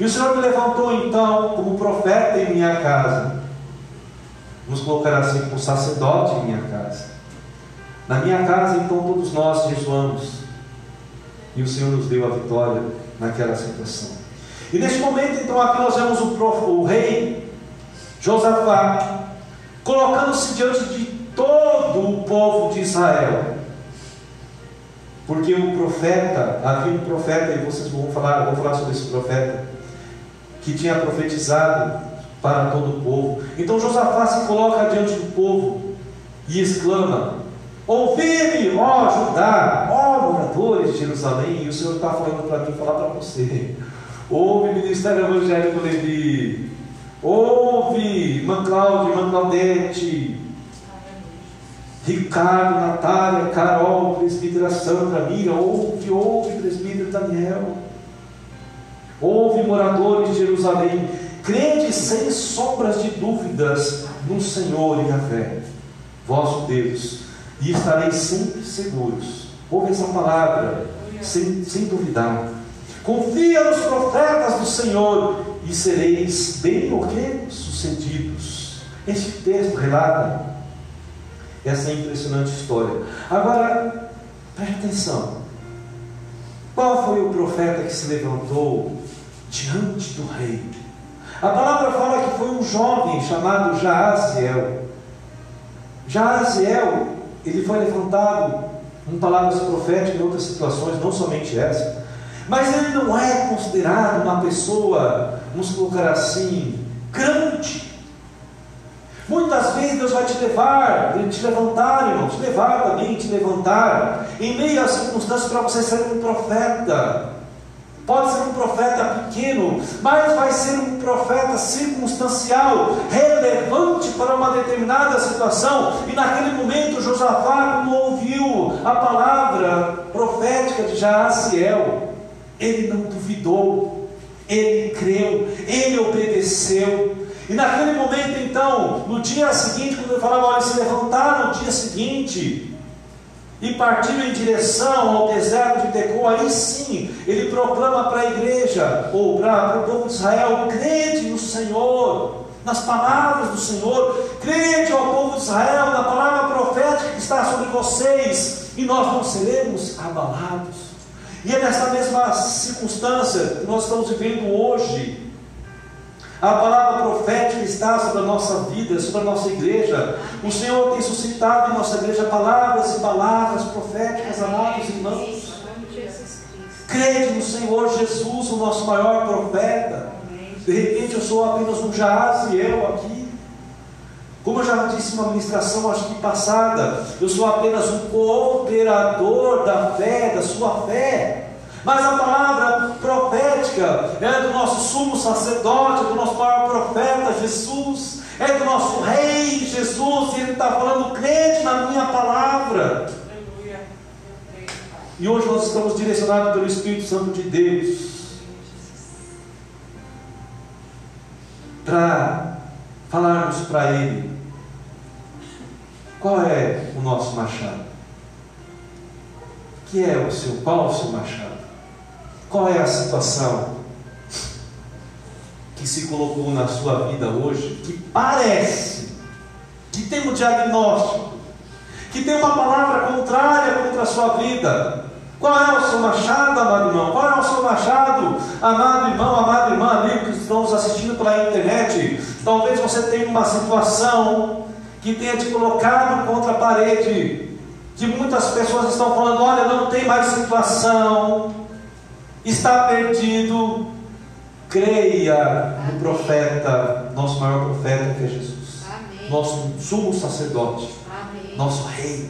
E o Senhor me levantou então como profeta em minha casa. Vamos colocar assim, como sacerdote em minha casa. Na minha casa, então, todos nós jejuamos. E o Senhor nos deu a vitória naquela situação. E neste momento, então, aqui nós vemos o, prof, o rei Josafá colocando-se diante de todo o povo de Israel. Porque o profeta, havia um profeta, e vocês vão falar, vou falar sobre esse profeta, que tinha profetizado para todo o povo. Então Josafá se coloca diante do povo e exclama: Ouvi-me, ó Judá, ó moradores de Jerusalém, e o Senhor está falando para mim, falar para você. Ouve, Ministério Evangélico Levi, ouve, irmã Cláudia, irmã Claudete, Ricardo, Natália, Carol, presbítera Sandra, Mira, ouve, ouve, presbítero Daniel, ouve, moradores de Jerusalém, crede sem sombras de dúvidas no Senhor e na fé, vosso Deus, e estareis sempre seguros. Ouve essa palavra, sem, sem duvidar. Confia nos profetas do Senhor e sereis bem o que? Sucedidos. Este texto relata essa impressionante história. Agora, preste atenção. Qual foi o profeta que se levantou diante do rei? A palavra fala que foi um jovem chamado Jaaziel. Jaaziel, ele foi levantado em palavras proféticas em outras situações, não somente essa. Mas ele não é considerado uma pessoa, vamos colocar assim, grande. Muitas vezes Deus vai te levar, te levantar, irmão, te levar também, te levantar, em meio às circunstâncias para você ser um profeta. Pode ser um profeta pequeno, mas vai ser um profeta circunstancial, relevante para uma determinada situação. E naquele momento, Josafá, quando ouviu a palavra profética de Jaaziel, ele não duvidou, ele creu, ele obedeceu. E naquele momento, então, no dia seguinte, quando ele falava, olha, se levantaram no dia seguinte e partiram em direção ao deserto de Tecoa, aí sim, ele proclama para a igreja, ou para, o povo de Israel, crede no Senhor, nas palavras do Senhor, crede ao povo de Israel, na palavra profética que está sobre vocês, e nós não seremos abalados. E é nessa mesma circunstância que nós estamos vivendo hoje. A palavra profética está sobre a nossa vida, sobre a nossa igreja. O Senhor tem suscitado em nossa igreja palavras e palavras proféticas, amados irmãos. Crede no Senhor Jesus, o nosso maior profeta. De repente eu sou apenas um Jaziel aqui. Como eu já disse uma ministração, acho que passada, eu sou apenas um cooperador da fé, da sua fé. Mas a palavra profética é do nosso sumo sacerdote, do nosso maior profeta Jesus, é do nosso rei Jesus, e ele está falando, crente na minha palavra. E hoje nós estamos direcionados pelo Espírito Santo de Deus para falarmos para Ele qual é o nosso machado? Que é o seu, qual o seu machado? Qual é a situação que se colocou na sua vida hoje que parece que tem um diagnóstico, que tem uma palavra contrária contra a sua vida? Qual é o seu machado, amado irmão? Qual é o seu machado, amado irmão, amado irmã, amigo que estão nos assistindo pela internet? Talvez você tenha uma situação que tenha te colocado contra a parede, que muitas pessoas estão falando: olha, não tem mais situação, está perdido. Creia no profeta, nosso maior profeta que é Jesus, Amém. nosso sumo sacerdote, Amém. nosso rei.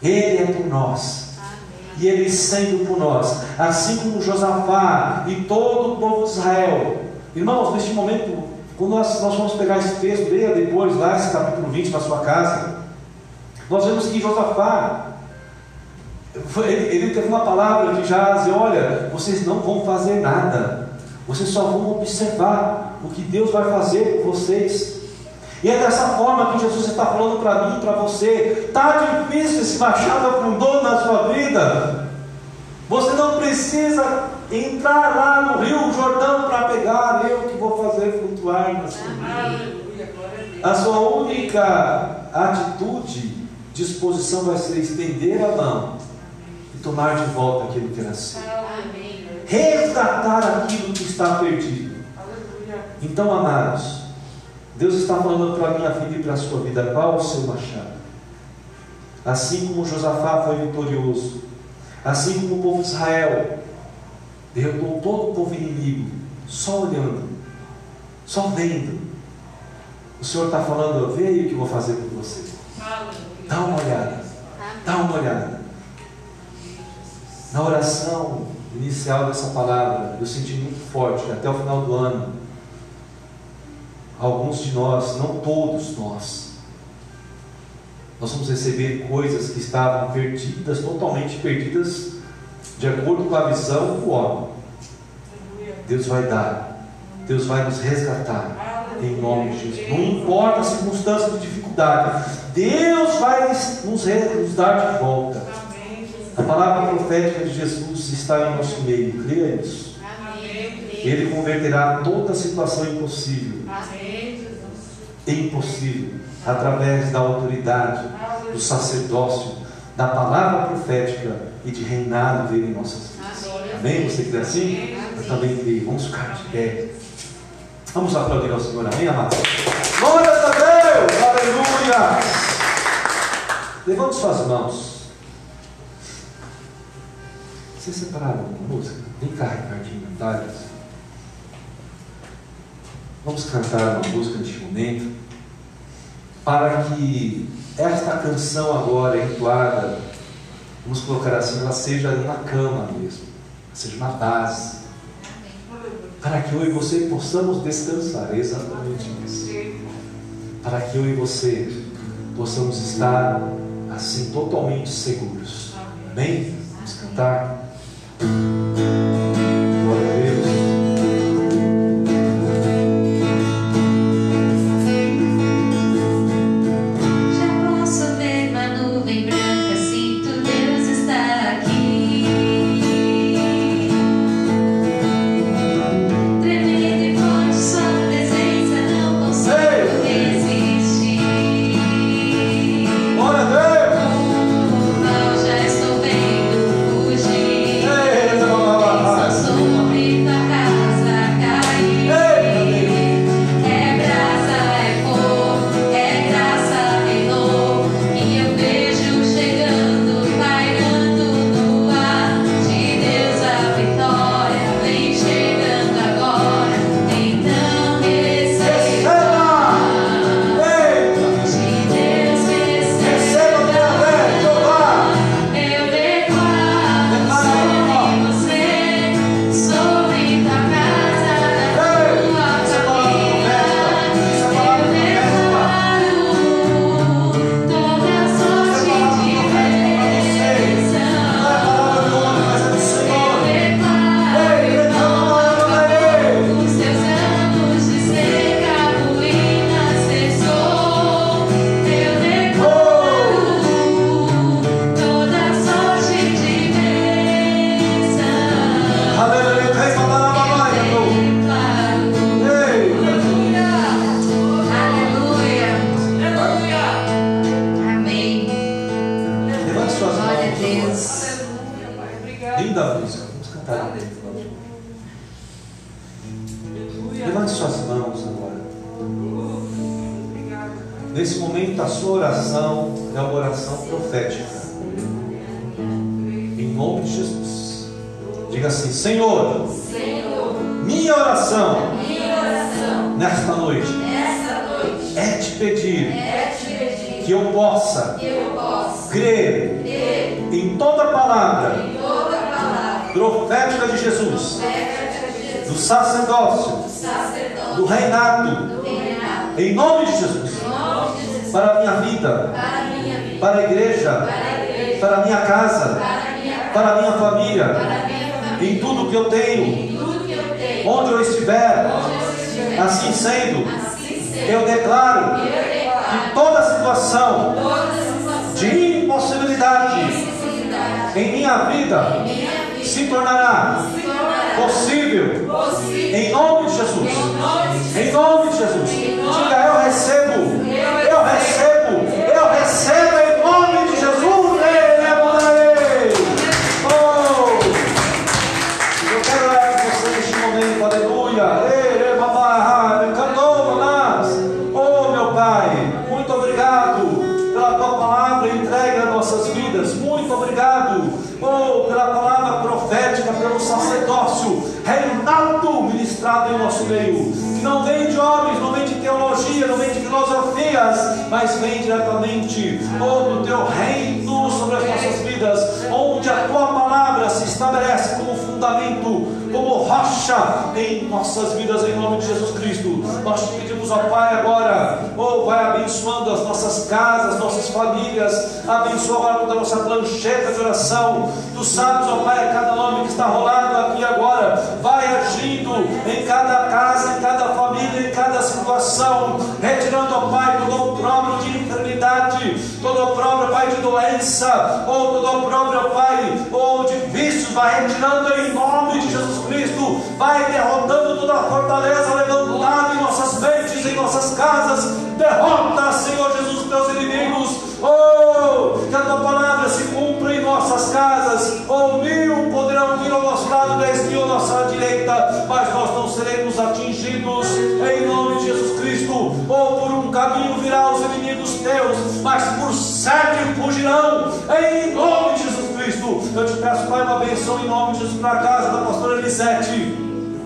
Ele é por nós. Amém. e ele sendo por nós, assim como Josafá e todo o povo de Israel. Irmãos, neste momento, quando nós, nós vamos pegar esse texto, leia depois lá esse capítulo 20 na sua casa, nós vemos que Josafá, ele, teve uma palavra de Jaz, olha, vocês não vão fazer nada, vocês só vão observar o que Deus vai fazer por vocês. E é dessa forma que Jesus está falando para mim, para você. Está difícil esse machado afundou na sua vida. Você não precisa entrar lá no Rio Jordão para pegar. Eu que vou fazer flutuar na sua vida. A sua única atitude, disposição vai ser estender a mão tomar de volta aquilo que era seu. Resgatar aquilo que está perdido. Então, amados, Deus está falando para a minha vida e para a sua vida: qual o seu machado? Assim como Josafá foi vitorioso, assim como o povo de Israel derrotou todo o povo inimigo, só olhando, só vendo. O Senhor está falando: vê aí o que eu vou fazer por você. Dá uma olhada, dá uma olhada. Na oração inicial dessa palavra, eu senti muito forte, até o final do ano alguns de nós, não todos nós, nós vamos receber coisas que estavam perdidas, totalmente perdidas, de acordo com a visão do homem. Deus vai dar, Deus vai nos resgatar, em nome de Jesus. Não importa a circunstância de dificuldade, Deus vai nos, nos dar de volta. A palavra profética de Jesus está em nosso meio, creia nisso. Ele converterá toda situação impossível impossível através da autoridade, do sacerdócio, da palavra profética e de reinado dele em nossas vidas. Amém? Você crê assim? Eu também creio. Vamos ficar de pé. Vamos aplaudir ao Senhor. Amém, amados? Glória a Deus! Aleluia! Levante suas mãos. Vocês separaram uma música? Vem cá, Ricardinho, Thales. Vamos cantar uma música neste momento, para que esta canção agora entoada, vamos colocar assim, ela seja na cama mesmo, seja na base, para que eu e você possamos descansar, exatamente isso, para que eu e você possamos estar assim totalmente seguros. Amém? Vamos cantar. thank you nome de Jesus. Diga assim: Senhor, Senhor minha, oração, minha oração nesta noite, nesta noite é, te pedir, é te pedir que eu possa, que eu possa crer, crer em toda palavra, em toda palavra profética, de Jesus, profética de Jesus, do sacerdócio, do, do reinado, do reinado em, nome de Jesus, em nome de Jesus, para a minha vida, para a, minha vida, para a igreja, para a, igreja, para a minha casa para a minha casa, para a minha família, família, em tudo que eu tenho, onde eu estiver, assim sendo, assim eu declaro que toda situação de impossibilidade em minha vida se tornará possível. em nome de Jesus. Em nome de Jesus. Diga, eu recebo. Mas vem diretamente, oh, do teu reino sobre as nossas vidas, onde a tua palavra se estabelece como fundamento, como rocha em nossas vidas, em nome de Jesus Cristo. Nós te pedimos, ó Pai, agora, oh, vai abençoando as nossas casas, nossas famílias, abençoa agora toda a nossa plancheta de oração. Tu sabes, ó Pai, cada nome que está rolado aqui agora, vai ou todo o próprio, Pai, ou de vícios, vai retirando em nome de Jesus Cristo, vai derrotando toda a fortaleza levantada em nossas mentes, em nossas casas, derrota, Senhor Jesus, teus inimigos, oh, que a tua palavra se cumpra em nossas casas, oh, mil vir ao nosso lado, mil à nossa direita, mas nós não seremos atingidos, em nome de Jesus Cristo, ou por um caminho virá os inimigos teus, mas por sete fugirão, em nome de Jesus Cristo. Eu te peço, Pai, uma benção em nome de Jesus para a casa da pastora Elisete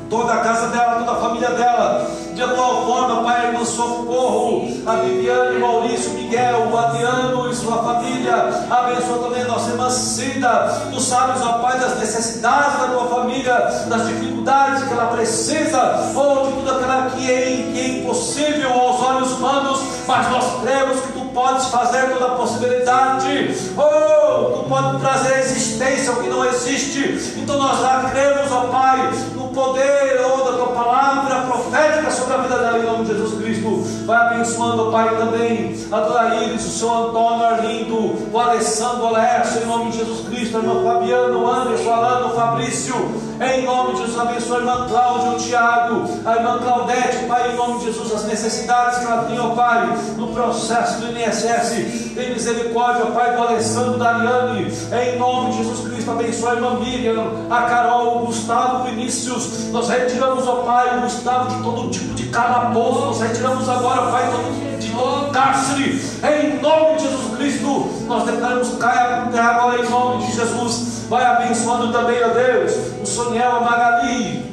toda a casa dela, toda a família dela, de igual forma, Pai, a irmã Socorro, a Viviane, Maurício, Miguel, o Adriano e sua família, abençoa também a nossa irmã Cida, tu sabes, ó Pai, das necessidades da tua família, das dificuldades que ela precisa, ou de tudo aquilo que é, que é impossível aos olhos humanos, mas nós cremos que tu podes fazer toda a possibilidade, oh, tu podes trazer à existência o que não existe, então nós já cremos, ó Pai, no poder, oh, da tua palavra profética sobre a vida dela, em nome de Jesus Cristo, vai abençoando, Pai, também. A dona Iris, o seu Antônio Arlindo, o Alessandro Alessio, em nome de Jesus Cristo, a irmã Fabiano, Anderson, Alano, Fabrício, em nome de Jesus, abençoa a irmã Cláudia, o Tiago, a irmã Claudete, Pai, em nome de Jesus, as necessidades que ela tem, ó Pai, no processo do INSS, tem misericórdia, Pai, do Alessandro, da Ariane, em nome de Jesus Cristo, abençoa a irmã Miriam, a Carol, o Gustavo, o Vinícius, nós retiramos, ó Pai, o Gustavo de todo tipo de calabouço, nós retiramos agora, Pai, todo, de todo cárcere, em nome de Jesus Cristo, nós declaramos caia por terra agora, em nome de Jesus, vai abençoando também, ó Deus, o Soniel, a Magali,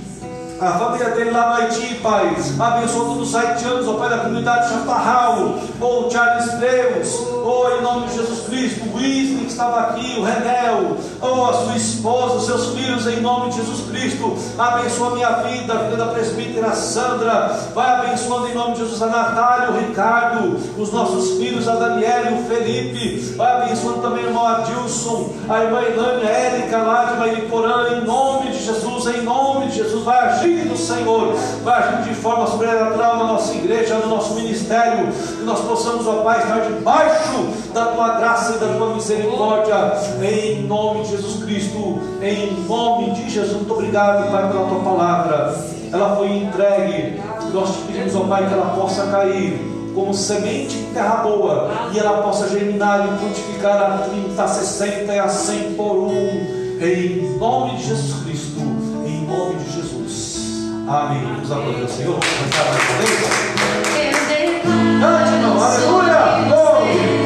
a família dele lá no Haiti, Pai. Abençoa todos os haitianos, ó Pai da comunidade Chaparral, ou Charles Deus, ou em nome de Jesus Cristo, o Wesley que estava aqui, o Renel, ou a sua esposa, os seus filhos, em nome de Jesus Cristo. Abençoa a minha vida, a vida da presbítera Sandra. Vai abençoando em nome de Jesus a Natália, o Ricardo, os nossos filhos, a Daniela e o Felipe. Vai abençoando também o irmão Adilson, a irmã Ilânia, a Érica lá de Mairiporã, em nome de Jesus, em nome de Jesus. Vai agindo, Senhor, vai agindo de forma sobrenatural na nossa igreja, no nosso ministério, que nós possamos, ó Pai, estar debaixo da tua graça e da tua misericórdia, em nome de Jesus Cristo, em nome de Jesus. Muito obrigado, Pai, pela tua palavra. Ela foi entregue, nós te pedimos, ó Pai, que ela possa cair como semente em terra boa e ela possa germinar e frutificar a 30, a 60 e a 100 por um, em nome de Jesus Cristo, em nome de Jesus. Amém. Vamos aplaudir o Senhor. Cante, irmão. Aleluia.